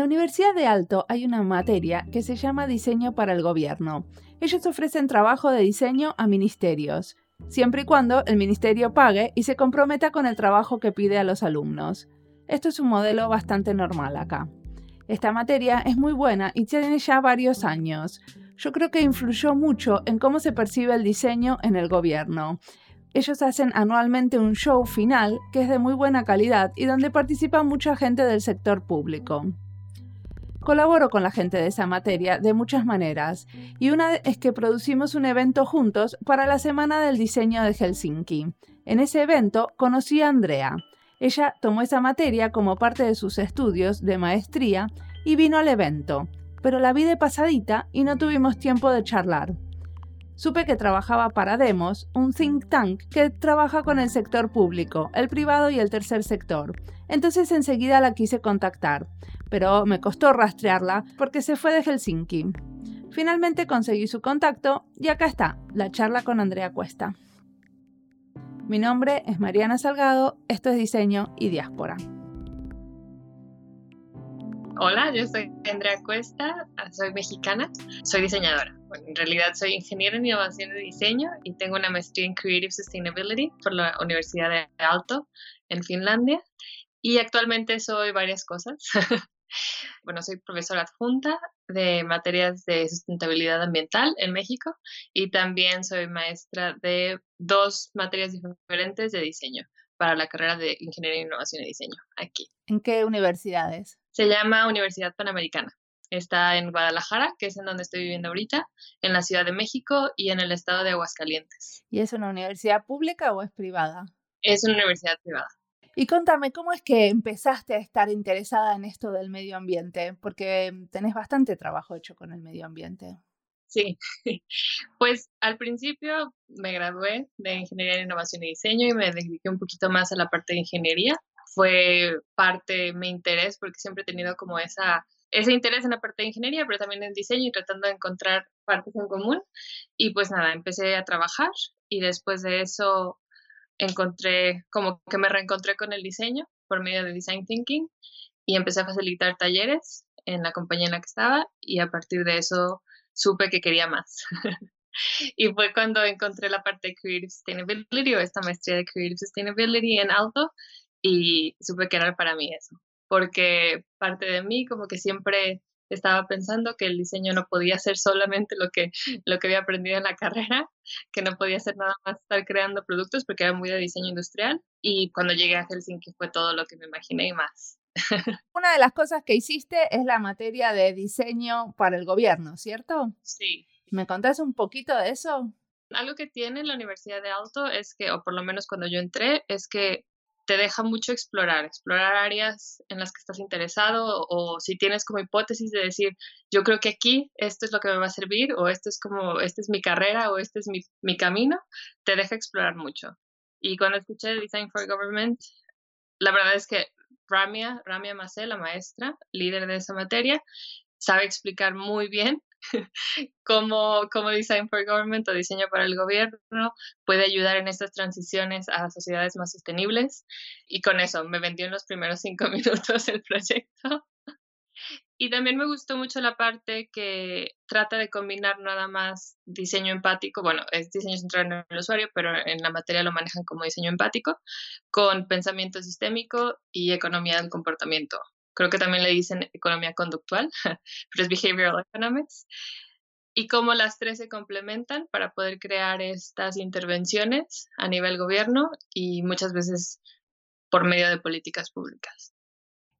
la Universidad de Alto hay una materia que se llama Diseño para el Gobierno. Ellos ofrecen trabajo de diseño a ministerios, siempre y cuando el ministerio pague y se comprometa con el trabajo que pide a los alumnos. Esto es un modelo bastante normal acá. Esta materia es muy buena y tiene ya varios años. Yo creo que influyó mucho en cómo se percibe el diseño en el gobierno. Ellos hacen anualmente un show final que es de muy buena calidad y donde participa mucha gente del sector público. Colaboro con la gente de esa materia de muchas maneras, y una es que producimos un evento juntos para la Semana del Diseño de Helsinki. En ese evento conocí a Andrea. Ella tomó esa materia como parte de sus estudios de maestría y vino al evento, pero la vi de pasadita y no tuvimos tiempo de charlar. Supe que trabajaba para Demos, un think tank que trabaja con el sector público, el privado y el tercer sector. Entonces enseguida la quise contactar, pero me costó rastrearla porque se fue de Helsinki. Finalmente conseguí su contacto y acá está, la charla con Andrea Cuesta. Mi nombre es Mariana Salgado, esto es Diseño y Diáspora. Hola, yo soy Andrea Cuesta, soy mexicana, soy diseñadora. En realidad soy ingeniera en innovación de diseño y tengo una maestría en Creative Sustainability por la Universidad de Aalto en Finlandia y actualmente soy varias cosas. bueno, soy profesora adjunta de materias de sustentabilidad ambiental en México y también soy maestra de dos materias diferentes de diseño para la carrera de Ingeniería, Innovación y Diseño aquí. ¿En qué universidades? Se llama Universidad Panamericana. Está en Guadalajara, que es en donde estoy viviendo ahorita, en la Ciudad de México y en el estado de Aguascalientes. ¿Y es una universidad pública o es privada? Es una universidad privada. Y contame, ¿cómo es que empezaste a estar interesada en esto del medio ambiente? Porque tenés bastante trabajo hecho con el medio ambiente. Sí, pues al principio me gradué de Ingeniería en Innovación y Diseño y me dediqué un poquito más a la parte de ingeniería. Fue parte de mi interés porque siempre he tenido como esa, ese interés en la parte de ingeniería, pero también en diseño y tratando de encontrar partes en común. Y pues nada, empecé a trabajar y después de eso encontré, como que me reencontré con el diseño por medio de Design Thinking y empecé a facilitar talleres en la compañía en la que estaba y a partir de eso supe que quería más. y fue cuando encontré la parte de Creative Sustainability o esta maestría de Creative Sustainability en alto y supe que era para mí eso, porque parte de mí como que siempre estaba pensando que el diseño no podía ser solamente lo que, lo que había aprendido en la carrera, que no podía ser nada más estar creando productos porque era muy de diseño industrial y cuando llegué a Helsinki fue todo lo que me imaginé y más. Una de las cosas que hiciste es la materia de diseño para el gobierno, ¿cierto? Sí. ¿Me contás un poquito de eso? Algo que tiene la Universidad de Alto es que, o por lo menos cuando yo entré, es que te deja mucho explorar, explorar áreas en las que estás interesado o, si tienes como hipótesis de decir, yo creo que aquí esto es lo que me va a servir o esto es como, esta es mi carrera o este es mi, mi camino, te deja explorar mucho. Y cuando escuché Design for Government, la verdad es que Ramia, Ramia Macé, la maestra, líder de esa materia, sabe explicar muy bien cómo, cómo Design for Government o diseño para el gobierno puede ayudar en estas transiciones a sociedades más sostenibles. Y con eso me vendió en los primeros cinco minutos el proyecto. Y también me gustó mucho la parte que trata de combinar nada más diseño empático, bueno, es diseño centrado en el usuario, pero en la materia lo manejan como diseño empático, con pensamiento sistémico y economía del comportamiento. Creo que también le dicen economía conductual, pero es behavioral economics. Y cómo las tres se complementan para poder crear estas intervenciones a nivel gobierno y muchas veces por medio de políticas públicas.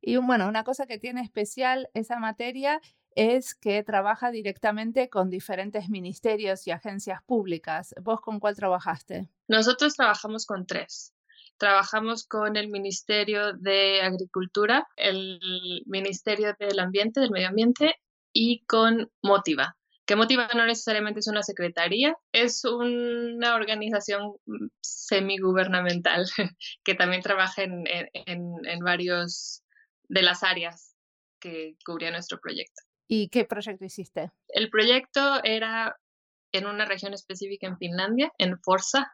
Y bueno, una cosa que tiene especial esa materia es que trabaja directamente con diferentes ministerios y agencias públicas. ¿Vos con cuál trabajaste? Nosotros trabajamos con tres. Trabajamos con el Ministerio de Agricultura, el Ministerio del Ambiente, del Medio Ambiente y con Motiva, que Motiva no necesariamente es una secretaría, es una organización semigubernamental que también trabaja en, en, en varios de las áreas que cubría nuestro proyecto. ¿Y qué proyecto hiciste? El proyecto era en una región específica en Finlandia, en Forza,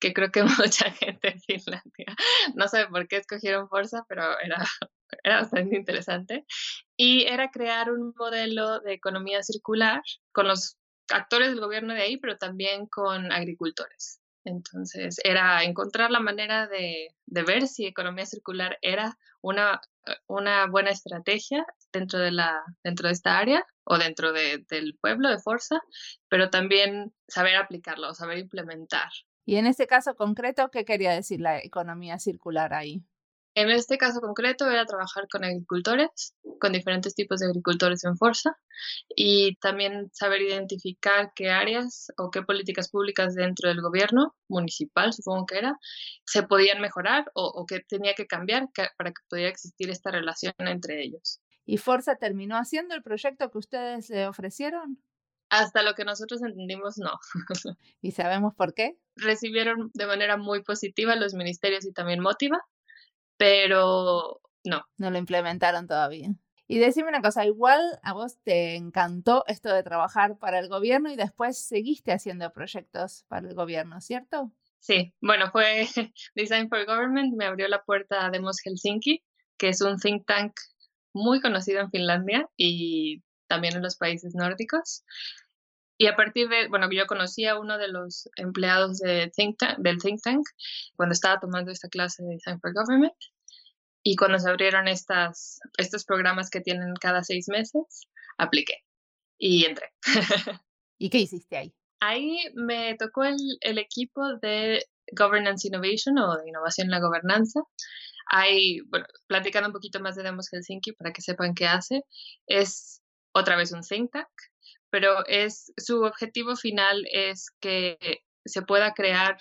que creo que mucha gente en Finlandia no sé por qué escogieron Forza, pero era era bastante interesante. Y era crear un modelo de economía circular con los actores del gobierno de ahí, pero también con agricultores. Entonces, era encontrar la manera de, ver si economía circular era una, una, buena estrategia dentro de, la, dentro de esta área o dentro del pueblo de Forza, pero también saber aplicarlo, saber implementar. Y en este caso concreto, ¿qué quería decir la economía circular ahí? En este caso concreto era trabajar con agricultores, con diferentes tipos de agricultores en fuerza y también saber identificar qué áreas o qué políticas públicas dentro del gobierno municipal, supongo que era, se podían mejorar o, qué tenía que cambiar para que pudiera existir esta relación entre ellos. ¿Y Forza terminó haciendo el proyecto que ustedes le ofrecieron? Hasta lo que nosotros entendimos, no. ¿Y sabemos por qué? Recibieron de manera muy positiva los ministerios y también Motiva, pero no. No lo implementaron todavía. Y decime una cosa, igual a vos te encantó esto de trabajar para el gobierno y después seguiste haciendo proyectos para el gobierno, ¿cierto? Sí, bueno, fue Design for Government, me abrió la puerta a Demos Helsinki, que es un think tank muy conocido en Finlandia y también en los países nórdicos. Y a partir de, bueno, yo conocí a uno de los empleados de think del think tank cuando estaba tomando esta clase de Design for Government. Y cuando se abrieron estas, estos programas que tienen cada seis meses, apliqué y entré. ¿Y qué hiciste ahí? Ahí me tocó el, el equipo de Governance Innovation o de innovación en la gobernanza. Hay, bueno, platicando un poquito más de Demos Helsinki para que sepan qué hace, es otra vez un think tank pero es su objetivo final es que se pueda crear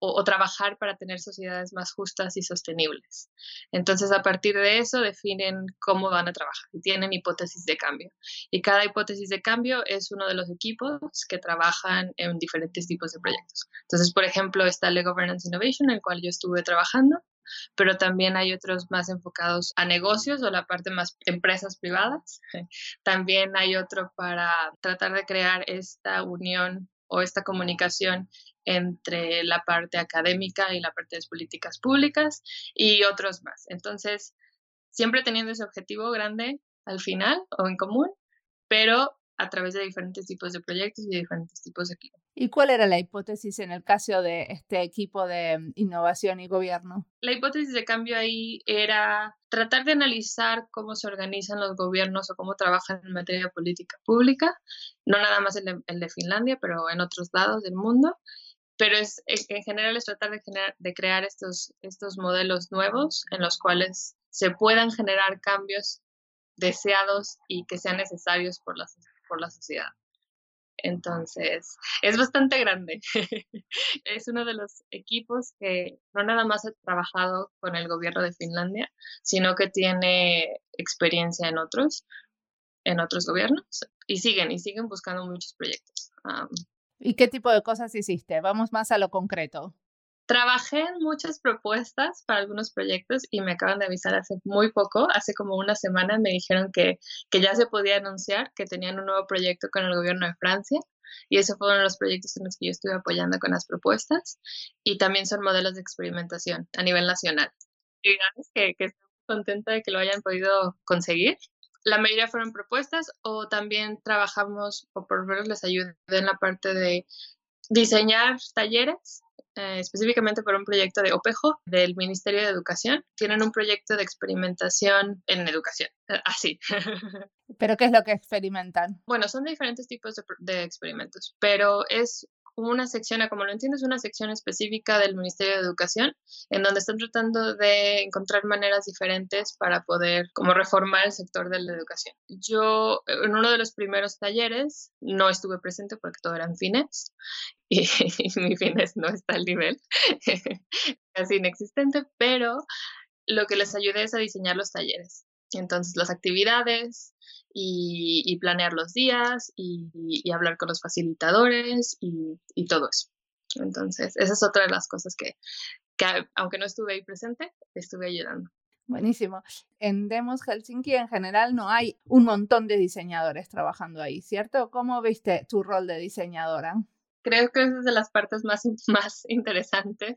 o, trabajar para tener sociedades más justas y sostenibles. Entonces, a partir de eso, definen cómo van a trabajar y tienen hipótesis de cambio. Y cada hipótesis de cambio es uno de los equipos que trabajan en diferentes tipos de proyectos. Entonces, por ejemplo, está el Governance Innovation, en el cual yo estuve trabajando, pero también hay otros más enfocados a negocios o la parte más empresas privadas. También hay otro para tratar de crear esta unión o esta comunicación entre la parte académica y la parte de políticas públicas y otros más. Entonces, siempre teniendo ese objetivo grande al final o en común, pero a través de diferentes tipos de proyectos y diferentes tipos de equipos. ¿Y cuál era la hipótesis en el caso de este equipo de mm, innovación y gobierno? La hipótesis de cambio ahí era tratar de analizar cómo se organizan los gobiernos o cómo trabajan en materia de política pública, no nada más el de, Finlandia, pero en otros lados del mundo. Pero es, en general es tratar de, de crear estos, estos modelos nuevos en los cuales se puedan generar cambios deseados y que sean necesarios por las por la sociedad. Entonces, es bastante grande. es uno de los equipos que no nada más ha trabajado con el gobierno de Finlandia, sino que tiene experiencia en otros, en otros gobiernos y siguen y siguen buscando muchos proyectos. ¿Y qué tipo de cosas hiciste? Vamos más a lo concreto. Trabajé en muchas propuestas para algunos proyectos y me acaban de avisar hace muy poco, hace como una semana me dijeron que, que ya se podía anunciar que tenían un nuevo proyecto con el gobierno de Francia y ese fue uno de los proyectos en los que yo estuve apoyando con las propuestas y también son modelos de experimentación a nivel nacional. Estoy contenta de que lo hayan podido conseguir. La mayoría fueron propuestas o también trabajamos o por menos les ayudé en la parte de diseñar talleres eh, específicamente por un proyecto de OPEJO del Ministerio de Educación. Tienen un proyecto de experimentación en educación, eh, así. ¿Pero qué es lo que experimentan? Bueno, son diferentes tipos de, de experimentos, pero es una sección, como lo entiendo, es una sección específica del Ministerio de Educación, en donde están tratando de encontrar maneras diferentes para poder como reformar el sector de la educación. Yo en uno de los primeros talleres no estuve presente porque todo eran fines y, mi fines no está al nivel, casi inexistente, pero lo que les ayudé es a diseñar los talleres. Entonces, las actividades, y, planear los días y, hablar con los facilitadores y, todo eso. Entonces, esa es otra de las cosas que, aunque no estuve ahí presente, estuve ayudando. Buenísimo. En Demos Helsinki en general no hay un montón de diseñadores trabajando ahí, ¿cierto? ¿Cómo viste tu rol de diseñadora? Creo que es de las partes más, más interesantes.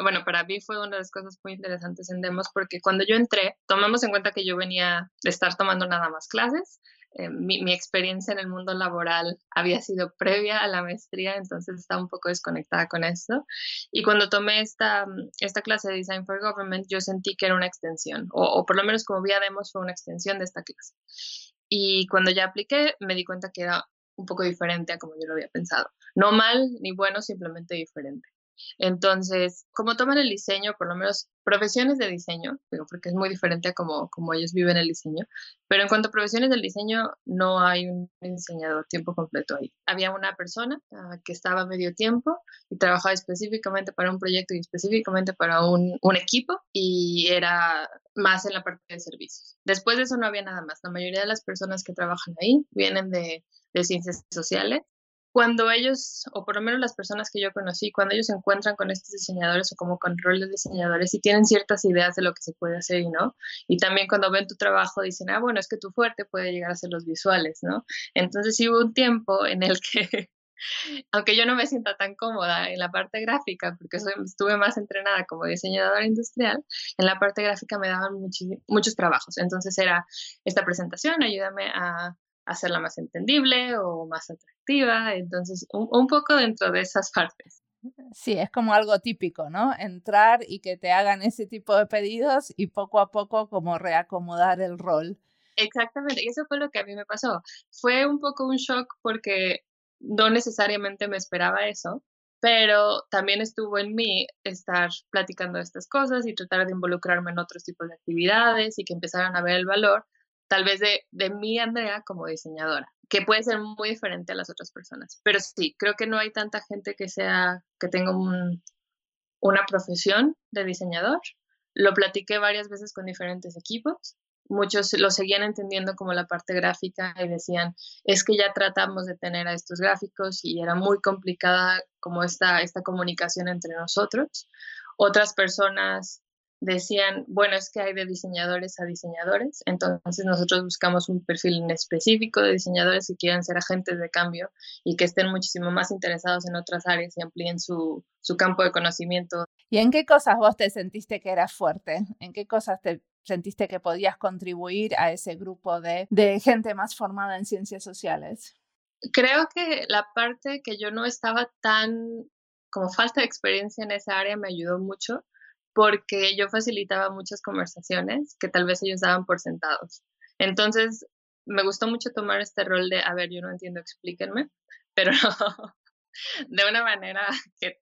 Bueno, para mí fue una de las cosas muy interesantes en Demos porque cuando yo entré, tomamos en cuenta que yo venía de estar tomando nada más clases. Eh, mi, mi, experiencia en el mundo laboral había sido previa a la maestría, entonces estaba un poco desconectada con esto. Y cuando tomé esta, esta clase de Design for Government, yo sentí que era una extensión, o, o por lo menos como vi a Demos fue una extensión de esta clase. Y cuando ya apliqué, me di cuenta que era un poco diferente a como yo lo había pensado. No mal ni bueno, simplemente diferente. Entonces, como toman el diseño, por lo menos profesiones de diseño, porque es muy diferente a como, como ellos viven el diseño, pero en cuanto a profesiones del diseño, no hay un diseñador tiempo completo ahí. Había una persona uh, que estaba medio tiempo y trabajaba específicamente para un proyecto y específicamente para un, un equipo y era más en la parte de servicios. Después de eso no había nada más. La mayoría de las personas que trabajan ahí vienen de, de ciencias sociales cuando ellos, o por lo menos las personas que yo conocí, cuando ellos se encuentran con estos diseñadores o como con roles de diseñadores y tienen ciertas ideas de lo que se puede hacer y no, y también cuando ven tu trabajo dicen, ah, bueno, es que tu fuerte puede llegar a ser los visuales, ¿no? Entonces hubo un tiempo en el que, aunque yo no me sienta tan cómoda en la parte gráfica, porque estuve más entrenada como diseñadora industrial, en la parte gráfica me daban muchos trabajos. Entonces era esta presentación, ayúdame a hacerla más entendible o más atractiva. Entonces, un, poco dentro de esas partes. Sí, es como algo típico, ¿no? Entrar y que te hagan ese tipo de pedidos y poco a poco como reacomodar el rol. Exactamente, y eso fue lo que a mí me pasó. Fue un poco un shock porque no necesariamente me esperaba eso, pero también estuvo en mí estar platicando estas cosas y tratar de involucrarme en otros tipos de actividades y que empezaran a ver el valor tal vez de, de mí, Andrea, como diseñadora, que puede ser muy diferente a las otras personas. Pero sí, creo que no hay tanta gente que sea, que tenga una profesión de diseñador. Lo platiqué varias veces con diferentes equipos. Muchos lo seguían entendiendo como la parte gráfica y decían, es que ya tratamos de tener a estos gráficos y era muy complicada como esta, esta comunicación entre nosotros. Otras personas decían, bueno, es que hay de diseñadores a diseñadores, entonces nosotros buscamos un perfil en específico de diseñadores que quieran ser agentes de cambio y que estén muchísimo más interesados en otras áreas y amplíen su, su campo de conocimiento. ¿Y en qué cosas vos te sentiste que eras fuerte? ¿En qué cosas te sentiste que podías contribuir a ese grupo de, de gente más formada en ciencias sociales? Creo que la parte que yo no estaba tan como falta de experiencia en esa área me ayudó mucho porque yo facilitaba muchas conversaciones que tal vez ellos daban por sentados. Entonces, me gustó mucho tomar este rol de, a ver, yo no entiendo, explíquenme, pero de una manera que,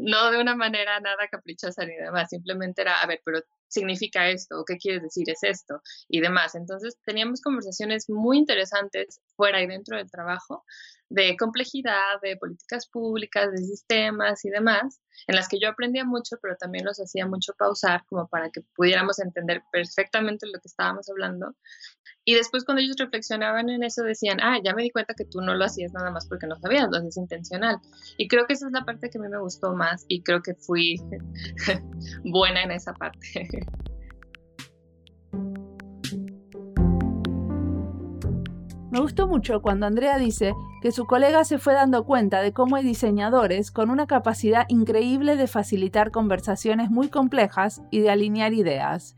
no de una manera nada caprichosa ni demás, simplemente era, a ver, pero significa esto, o qué quieres decir es esto, y demás. Entonces, teníamos conversaciones muy interesantes fuera y dentro del trabajo, de complejidad, de políticas públicas, de sistemas y demás, en las que yo aprendía mucho, pero también los hacía mucho pausar como para que pudiéramos entender perfectamente lo que estábamos hablando. Y después cuando ellos reflexionaban en eso decían, ah, ya me di cuenta que tú no lo hacías nada más porque no sabías, lo hacías intencional. Y creo que esa es la parte que a mí me gustó más y creo que fui buena en esa parte. Me gustó mucho cuando Andrea dice que su colega se fue dando cuenta de cómo hay diseñadores con una capacidad increíble de facilitar conversaciones muy complejas y de alinear ideas.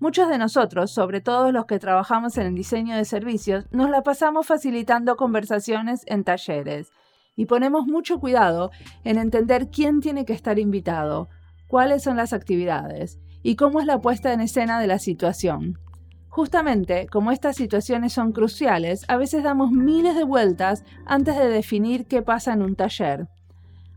Muchos de nosotros, sobre todo los que trabajamos en el diseño de servicios, nos la pasamos facilitando conversaciones en talleres y ponemos mucho cuidado en entender quién tiene que estar invitado, cuáles son las actividades y cómo es la puesta en escena de la situación. Justamente, como estas situaciones son cruciales, a veces damos miles de vueltas antes de definir qué pasa en un taller.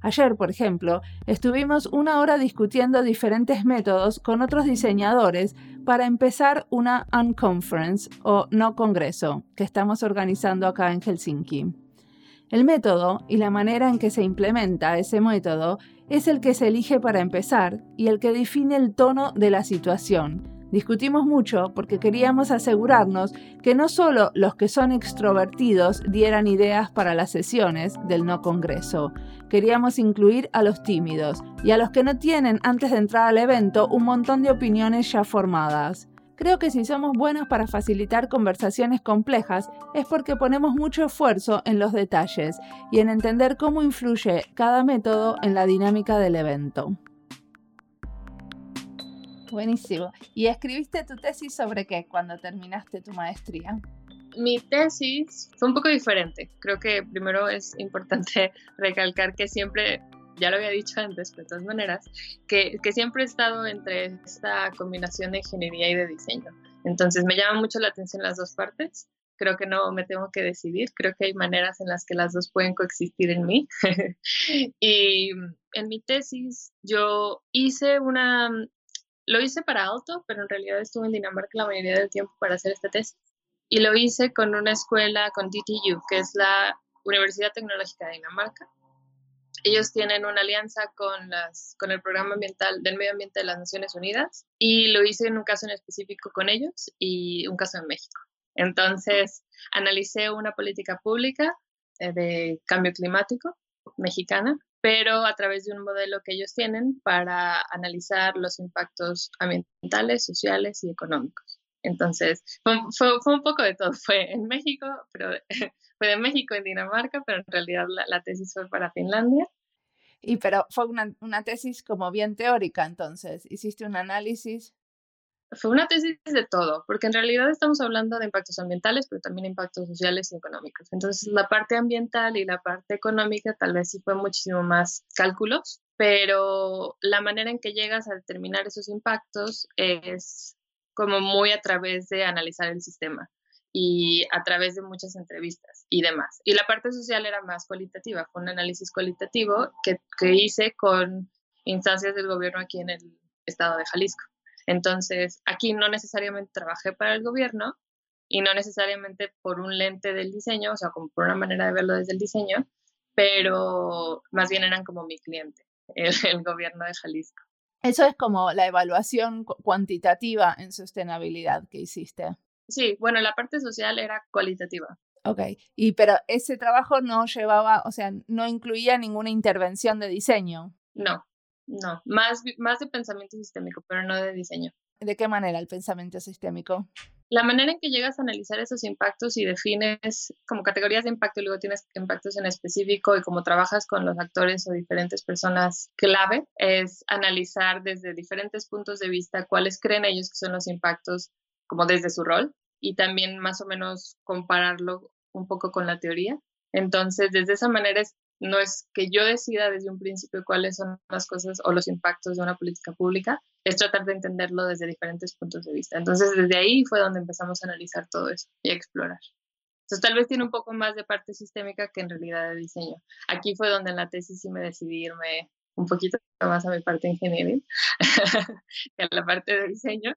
Ayer, por ejemplo, estuvimos una hora discutiendo diferentes métodos con otros diseñadores para empezar una unconference o no congreso que estamos organizando acá en Helsinki. El método y la manera en que se implementa ese método es el que se elige para empezar y el que define el tono de la situación, Discutimos mucho porque queríamos asegurarnos que no solo los que son extrovertidos dieran ideas para las sesiones del no congreso, queríamos incluir a los tímidos y a los que no tienen antes de entrar al evento un montón de opiniones ya formadas. Creo que si somos buenos para facilitar conversaciones complejas es porque ponemos mucho esfuerzo en los detalles y en entender cómo influye cada método en la dinámica del evento. Buenísimo. ¿Y escribiste tu tesis sobre qué cuando terminaste tu maestría? Mi tesis fue un poco diferente. Creo que primero es importante recalcar que siempre ya lo había dicho antes, de todas maneras, que, que, siempre he estado entre esta combinación de ingeniería y de diseño. Entonces me llama mucho la atención las dos partes. Creo que no me tengo que decidir. Creo que hay maneras en las que las dos pueden coexistir en mí. y en mi tesis yo hice una, lo hice para Alto, pero en realidad estuve en Dinamarca la mayoría del tiempo para hacer esta tesis. Y lo hice con una escuela, con DTU, que es la Universidad Tecnológica de Dinamarca ellos tienen una alianza con, con el Programa Ambiental del Medio Ambiente de las Naciones Unidas y lo hice en un caso en específico con ellos y un caso en México. Entonces, analicé una política pública eh, de cambio climático mexicana, pero a través de un modelo que ellos tienen para analizar los impactos ambientales, sociales y económicos. Entonces, fue, fue, un poco de todo. Fue en México, pero fue de México en Dinamarca, pero en realidad la, tesis fue para Finlandia. Y pero fue una, una, tesis como bien teórica, entonces, hiciste un análisis. Fue una tesis de todo, porque en realidad estamos hablando de impactos ambientales, pero también impactos sociales y económicos. Entonces, la parte ambiental y la parte económica tal vez sí fue muchísimo más cálculos, pero la manera en que llegas a determinar esos impactos es como muy a través de analizar el sistema y a través de muchas entrevistas y demás. Y la parte social era más cualitativa, fue un análisis cualitativo que, que hice con instancias del gobierno aquí en el estado de Jalisco. Entonces, aquí no necesariamente trabajé para el gobierno y no necesariamente por un lente del diseño, o sea, como por una manera de verlo desde el diseño, pero más bien eran como mi cliente, el, el gobierno de Jalisco. Eso es como la evaluación cuantitativa en sostenibilidad que hiciste. Sí, bueno, la parte social era cualitativa. Ok, y pero ese trabajo no llevaba, o sea, no incluía ninguna intervención de diseño. No, no, más, más de pensamiento sistémico, pero no de diseño. ¿De qué manera el pensamiento sistémico? La manera en que llegas a analizar esos impactos y defines como categorías de impacto y luego tienes impactos en específico y cómo trabajas con los actores o diferentes personas clave es analizar desde diferentes puntos de vista cuáles creen ellos que son los impactos como desde su rol y también más o menos compararlo un poco con la teoría. Entonces, desde esa manera es, no es que yo decida desde un principio cuáles son las cosas o los impactos de una política pública, es tratar de entenderlo desde diferentes puntos de vista. Entonces, desde ahí fue donde empezamos a analizar todo eso y a explorar. Entonces, tal vez tiene un poco más de parte sistémica que en realidad de diseño. Aquí fue donde en la tesis sí me decidí irme un poquito más a mi parte ingeniería que a la parte de diseño.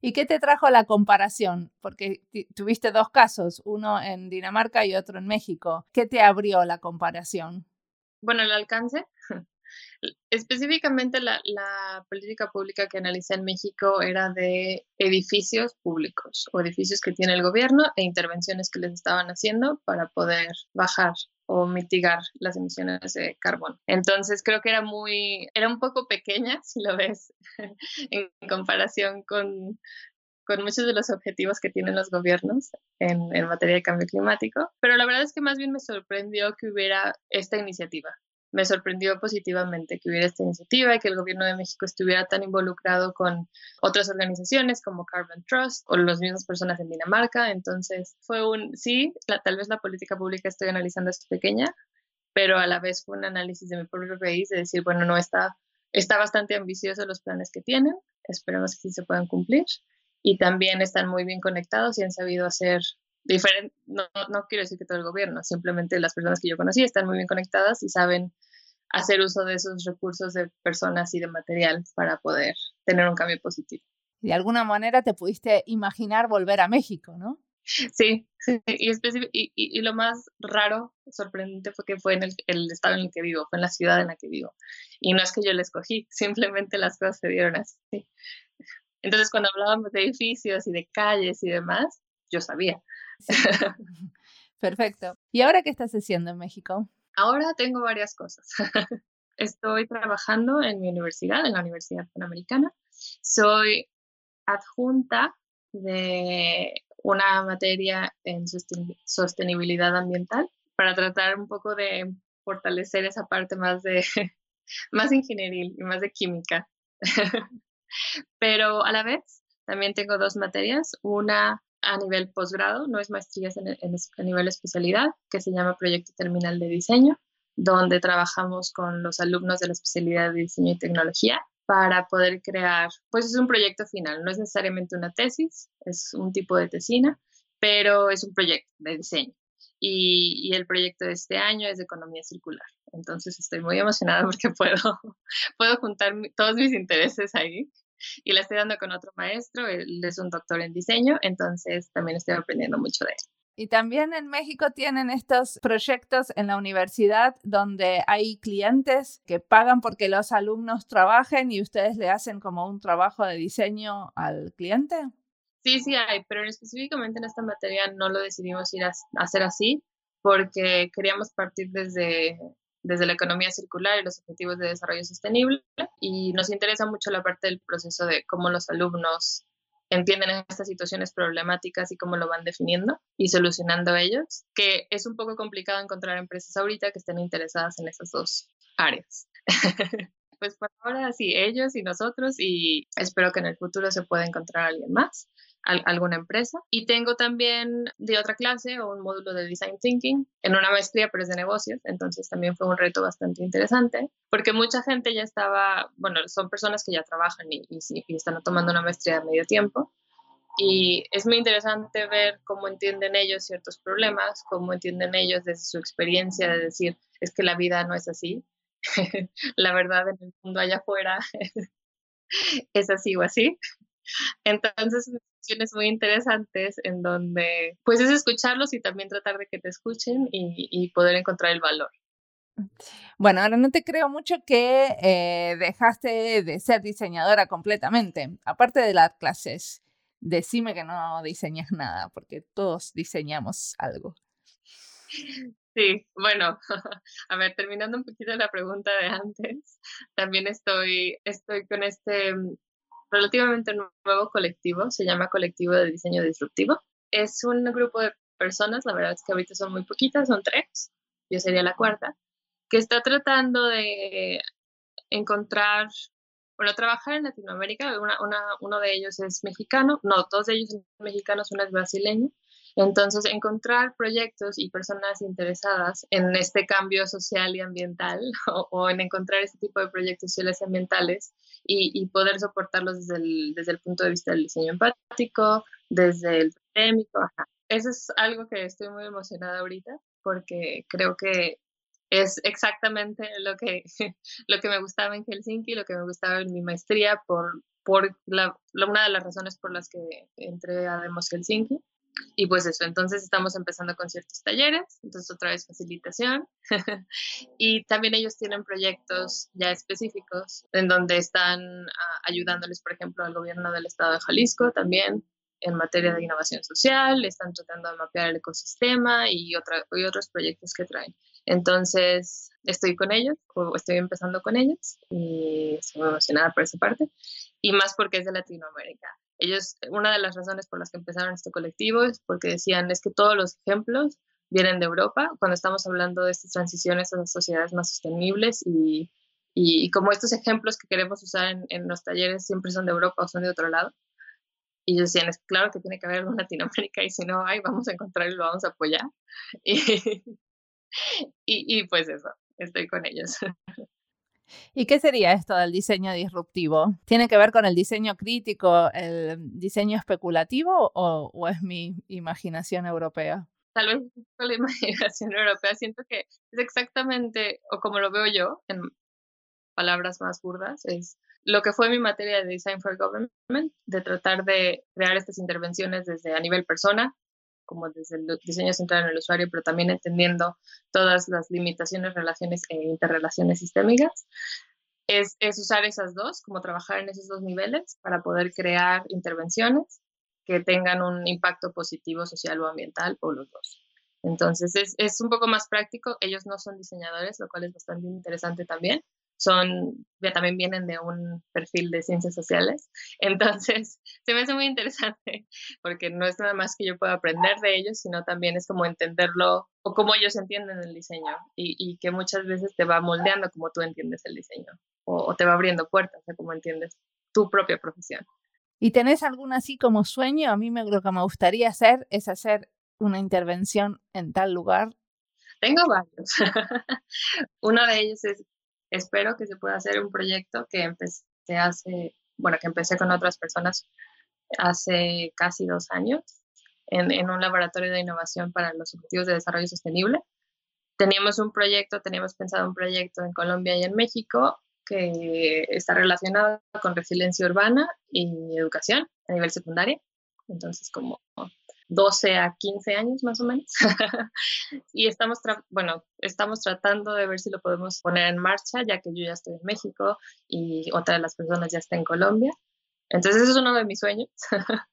¿Y qué te trajo la comparación? Porque tuviste dos casos, uno en Dinamarca y otro en México. ¿Qué te abrió la comparación? Bueno, el alcance. Específicamente la, la, política pública que analicé en México era de edificios públicos o edificios que tiene el gobierno e intervenciones que les estaban haciendo para poder bajar o mitigar las emisiones de carbono. Entonces creo que era muy, era un poco pequeña, si lo ves, en comparación con, con muchos de los objetivos que tienen los gobiernos en, en materia de cambio climático, pero la verdad es que más bien me sorprendió que hubiera esta iniciativa, me sorprendió positivamente que hubiera esta iniciativa y que el gobierno de México estuviera tan involucrado con otras organizaciones como Carbon Trust o las mismas personas en Dinamarca. Entonces fue un, sí, tal vez la política pública estoy analizando es pequeña, pero a la vez fue un análisis de mi propio país de decir, bueno, no está, está bastante ambicioso los planes que tienen, esperemos que sí se puedan cumplir y también están muy bien conectados y han sabido hacer diferente, no, no quiero decir que todo el gobierno, simplemente las personas que yo conocí están muy bien conectadas y saben hacer uso de esos recursos de personas y de material para poder tener un cambio positivo. De alguna manera te pudiste imaginar volver a México, ¿no? Sí, sí y, y, y, lo más raro, sorprendente, fue que fue en el, el, estado en el que vivo, fue en la ciudad en la que vivo. Y no es que yo la escogí, simplemente las cosas se dieron así. Entonces, cuando hablábamos de edificios y de calles y demás, yo sabía. Perfecto. ¿Y ahora qué estás haciendo en México? Ahora tengo varias cosas. Estoy trabajando en mi universidad, en la Universidad Panamericana. Soy adjunta de una materia en sostenibilidad ambiental para tratar un poco de fortalecer esa parte más de más ingenieril y más de química. Pero a la vez también tengo dos materias, una a nivel posgrado, no es maestría, en, a nivel especialidad, que se llama Proyecto Terminal de Diseño, donde trabajamos con los alumnos de la especialidad de diseño y tecnología para poder crear, pues es un proyecto final, no es necesariamente una tesis, es un tipo de tesina, pero es un proyecto de diseño. Y, y, el proyecto de este año es de economía circular. Entonces estoy muy emocionada porque puedo, puedo juntar todos mis intereses ahí y la estoy dando con otro maestro, él es un doctor en diseño, entonces también estoy aprendiendo mucho de él. Y también en México tienen estos proyectos en la universidad donde hay clientes que pagan porque los alumnos trabajen y ustedes le hacen como un trabajo de diseño al cliente. Sí, sí hay, pero específicamente en esta materia no lo decidimos ir a hacer así porque queríamos partir desde desde la economía circular y los objetivos de desarrollo sostenible y nos interesa mucho la parte del proceso de cómo los alumnos entienden estas situaciones problemáticas y cómo lo van definiendo y solucionando ellos, que es un poco complicado encontrar empresas ahorita que estén interesadas en esas dos áreas. pues por ahora sí, ellos y nosotros y espero que en el futuro se pueda encontrar alguien más alguna empresa. Y tengo también de otra clase un módulo de Design Thinking en una maestría, pero es de negocios. Entonces también fue un reto bastante interesante porque mucha gente ya estaba, bueno, son personas que ya trabajan y, y, están tomando una maestría de medio tiempo. Y es muy interesante ver cómo entienden ellos ciertos problemas, cómo entienden ellos desde su experiencia de decir, es que la vida no es así, la verdad en el mundo allá afuera es así o así. Entonces, situaciones muy interesantes en donde, pues, es escucharlos y también tratar de que te escuchen y, poder encontrar el valor. Bueno, ahora no te creo mucho que eh, dejaste de ser diseñadora completamente, aparte de las clases. Decime que no diseñas nada, porque todos diseñamos algo. Sí, bueno, a ver, terminando un poquito la pregunta de antes, también estoy, estoy con este relativamente nuevo colectivo, se llama Colectivo de Diseño Disruptivo. Es un grupo de personas, la verdad es que ahorita son muy poquitas, son tres, yo sería la cuarta, que está tratando de encontrar, bueno, trabajar en Latinoamérica, una, uno de ellos es mexicano, no, dos de ellos son mexicanos, uno es brasileño, entonces, encontrar proyectos y personas interesadas en este cambio social y ambiental o, en encontrar este tipo de proyectos sociales y ambientales y, poder soportarlos desde el, desde el punto de vista del diseño empático, desde el sistémico. Eso es algo que estoy muy emocionada ahorita porque creo que es exactamente lo que, lo que me gustaba en Helsinki, lo que me gustaba en mi maestría, por, por la, una de las razones por las que entré a Demos Helsinki. Y pues eso, entonces estamos empezando con ciertos talleres, entonces otra vez facilitación. y también ellos tienen proyectos ya específicos en donde están ah, ayudándoles, por ejemplo, al gobierno del estado de Jalisco también en materia de innovación social, están tratando de mapear el ecosistema y, otra, otros proyectos que traen. Entonces, estoy con ellos, o estoy empezando con ellos, y estoy emocionada por esa parte, y más porque es de Latinoamérica. Ellos, una de las razones por las que empezaron este colectivo es porque decían, es que todos los ejemplos vienen de Europa, cuando estamos hablando de estas transiciones a sociedades más sostenibles y, y, como estos ejemplos que queremos usar en, en, los talleres siempre son de Europa o son de otro lado. Y ellos decían, es claro que tiene que haber algo en Latinoamérica y si no hay, vamos a encontrar y lo vamos a apoyar. Y, y pues eso, estoy con ellos. ¿Y qué sería esto del diseño disruptivo? ¿Tiene que ver con el diseño crítico, el diseño especulativo o, es mi imaginación europea? Tal vez con la imaginación europea. Siento que es exactamente, o como lo veo yo, en palabras más burdas, es lo que fue mi materia de Design for Government, de tratar de crear estas intervenciones desde a nivel persona, como desde el diseño centrado en el usuario, pero también entendiendo todas las limitaciones, relaciones e interrelaciones sistémicas, es, usar esas dos, como trabajar en esos dos niveles para poder crear intervenciones que tengan un impacto positivo social o ambiental o los dos. Entonces es, es, un poco más práctico, ellos no son diseñadores, lo cual es bastante interesante también, son, ya también vienen de un perfil de ciencias sociales. Entonces, se me hace muy interesante porque no es nada más que yo pueda aprender de ellos, sino también es como entenderlo o cómo ellos entienden el diseño y, y que muchas veces te va moldeando como tú entiendes el diseño o, o te va abriendo puertas a cómo entiendes tu propia profesión. ¿Y tenés algún así como sueño? A mí me, lo que me gustaría hacer es hacer una intervención en tal lugar. Tengo varios. Uno de ellos es, espero que se pueda hacer un proyecto que empecé hace, bueno, que empecé con otras personas hace casi dos años en, en un laboratorio de innovación para los objetivos de desarrollo sostenible. Teníamos un proyecto, teníamos pensado un proyecto en Colombia y en México que está relacionado con resiliencia urbana y educación a nivel secundario. Entonces, como 12 a 15 años más o menos. y estamos, bueno, estamos tratando de ver si lo podemos poner en marcha, ya que yo ya estoy en México y otra de las personas ya está en Colombia. Entonces, ese es uno de mis sueños.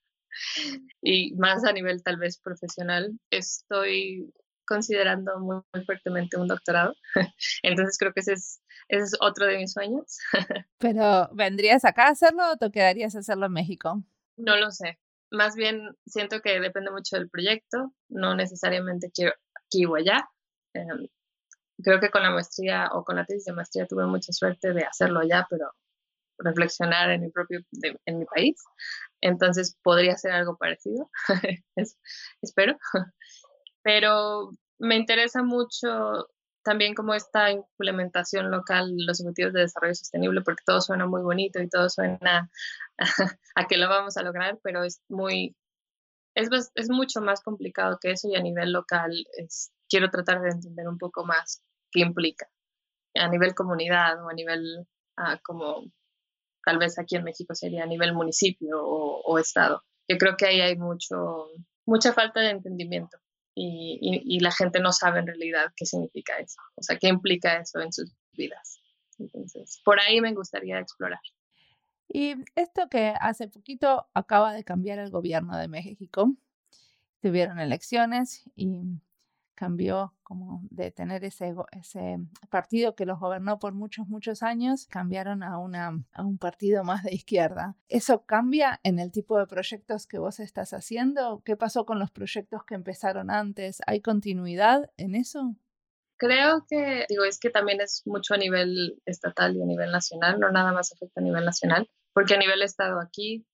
y más a nivel tal vez profesional, estoy considerando muy, fuertemente un doctorado. Entonces creo que ese es, ese es otro de mis sueños. ¿Pero vendrías acá a hacerlo o te quedarías a hacerlo en México? No lo sé. Más bien siento que depende mucho del proyecto. No necesariamente quiero aquí o allá. Em, creo que con la maestría o con la tesis de maestría tuve mucha suerte de hacerlo allá, pero reflexionar en mi propio, en mi país. Entonces podría ser algo parecido, espero pero me interesa mucho también como esta implementación local los objetivos de desarrollo sostenible, porque todo suena muy bonito y todo suena a, que lo vamos a lograr, pero es muy, es, es mucho más complicado que eso y a nivel local es, quiero tratar de entender un poco más qué implica a nivel comunidad o a nivel ah, como tal vez aquí en México sería a nivel municipio o, o estado. Yo creo que ahí hay mucho, mucha falta de entendimiento y, la gente no sabe en realidad qué significa eso, o sea, qué implica eso en sus vidas. Entonces, por ahí me gustaría explorar. Y esto que hace poquito acaba de cambiar el gobierno de México, tuvieron elecciones y cambió como de tener ese, ese partido que los gobernó por muchos, muchos años, cambiaron a, una, a un partido más de izquierda. ¿Eso cambia en el tipo de proyectos que vos estás haciendo? ¿Qué pasó con los proyectos que empezaron antes? ¿Hay continuidad en eso? Creo que, digo, es que también es mucho a nivel estatal y a nivel nacional, no nada más afecta a nivel nacional, porque a nivel estado aquí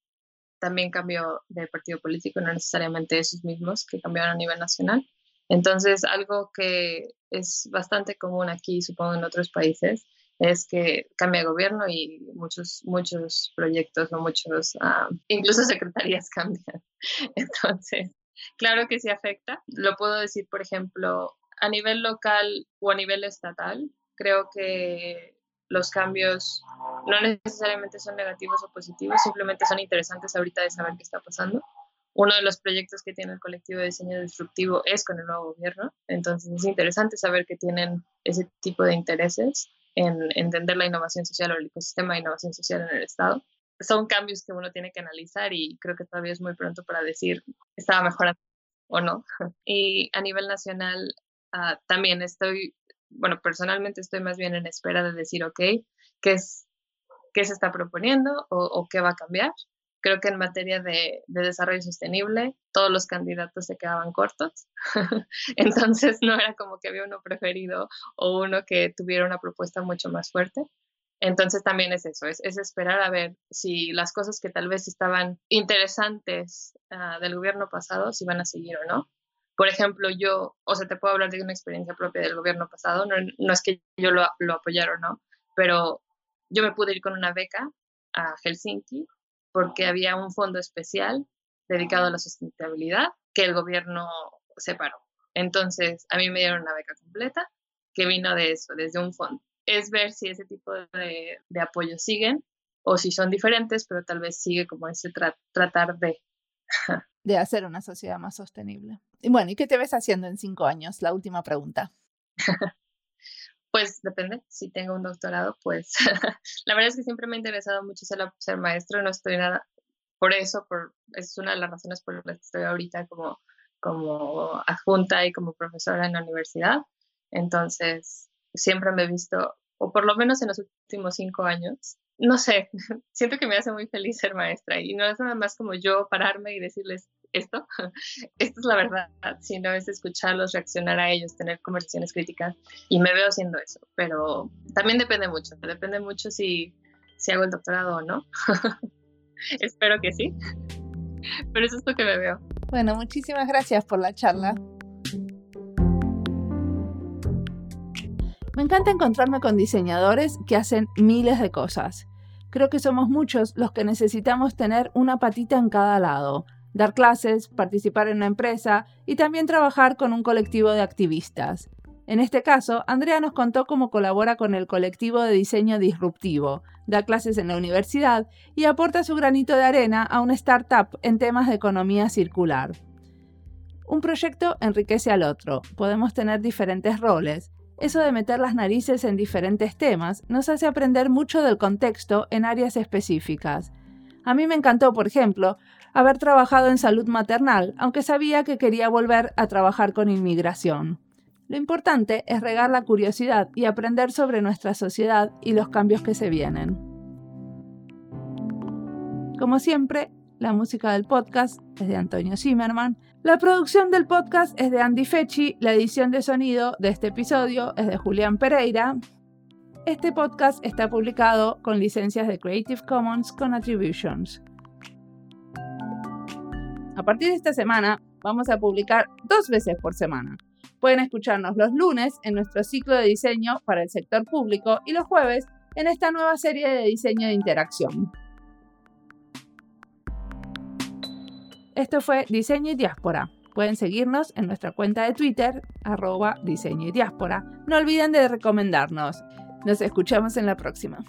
también cambió de partido político, no necesariamente esos mismos que cambiaron a nivel nacional. Entonces, algo que es bastante común aquí, supongo en otros países, es que cambia gobierno y muchos, muchos proyectos o muchos, ah, incluso secretarías cambian. Entonces, claro que sí afecta. Lo puedo decir, por ejemplo, a nivel local o a nivel estatal, creo que los cambios no necesariamente son negativos o positivos, simplemente son interesantes ahorita de saber qué está pasando uno de los proyectos que tiene el colectivo de diseño destructivo es con el nuevo gobierno. Entonces es interesante saber que tienen ese tipo de intereses en entender la innovación social o el ecosistema de innovación social en el Estado. Son cambios que uno tiene que analizar y creo que todavía es muy pronto para decir estaba mejor o no. Y a nivel nacional ah, también estoy, bueno, personalmente estoy más bien en espera de decir, ok, ¿qué, es, qué se está proponiendo o qué va a cambiar? Creo que en materia de, desarrollo sostenible todos los candidatos se quedaban cortos, entonces no era como que había uno preferido o uno que tuviera una propuesta mucho más fuerte. Entonces también es eso, es, esperar a ver si las cosas que tal vez estaban interesantes ah, del gobierno pasado, si van a seguir o no. Por ejemplo, yo, o sea, te puedo hablar de una experiencia propia del gobierno pasado, no, no es que yo lo, lo apoyara o no, pero yo me pude ir con una beca a Helsinki porque había un fondo especial dedicado a la sustentabilidad que el gobierno separó. Entonces, a mí me dieron una beca completa que vino de eso, desde un fondo. Es ver si ese tipo de, de apoyos siguen o si son diferentes, pero tal vez sigue como ese tratar de... de hacer una sociedad más sostenible. Y bueno, ¿y qué te ves haciendo en cinco años? La última pregunta. Pues depende, si tengo un doctorado, pues la verdad es que siempre me ha interesado mucho ser, ser maestro, no estoy nada, por eso, por, es una de las razones por las que estoy ahorita como, como adjunta y como profesora en la universidad. Entonces, siempre me he visto o por lo menos en los últimos cinco años. No sé, siento que me hace muy feliz ser maestra y no es nada más como yo pararme y decirles esto, esto es la verdad, sino es escucharlos, reaccionar a ellos, tener conversaciones críticas y me veo haciendo eso, pero también depende mucho, depende mucho si, si hago el doctorado o no. Espero que sí, pero eso es lo que me veo. Bueno, muchísimas gracias por la charla. Me encanta encontrarme con diseñadores que hacen miles de cosas. Creo que somos muchos los que necesitamos tener una patita en cada lado, dar clases, participar en una empresa y también trabajar con un colectivo de activistas. En este caso, Andrea nos contó cómo colabora con el colectivo de diseño disruptivo, da clases en la universidad y aporta su granito de arena a una startup en temas de economía circular. Un proyecto enriquece al otro, podemos tener diferentes roles, eso de meter las narices en diferentes temas nos hace aprender mucho del contexto en áreas específicas. A mí me encantó, por ejemplo, haber trabajado en salud maternal, aunque sabía que quería volver a trabajar con inmigración. Lo importante es regar la curiosidad y aprender sobre nuestra sociedad y los cambios que se vienen. Como siempre, la música del podcast es de Antonio Zimmerman. La producción del podcast es de Andy Fechi. La edición de sonido de este episodio es de Julián Pereira. Este podcast está publicado con licencias de Creative Commons con Attributions. A partir de esta semana vamos a publicar dos veces por semana. Pueden escucharnos los lunes en nuestro ciclo de diseño para el sector público y los jueves en esta nueva serie de diseño de interacción. Esto fue Diseño y Diáspora. Pueden seguirnos en nuestra cuenta de Twitter, arroba diseño y diáspora. No olviden de recomendarnos. Nos escuchamos en la próxima.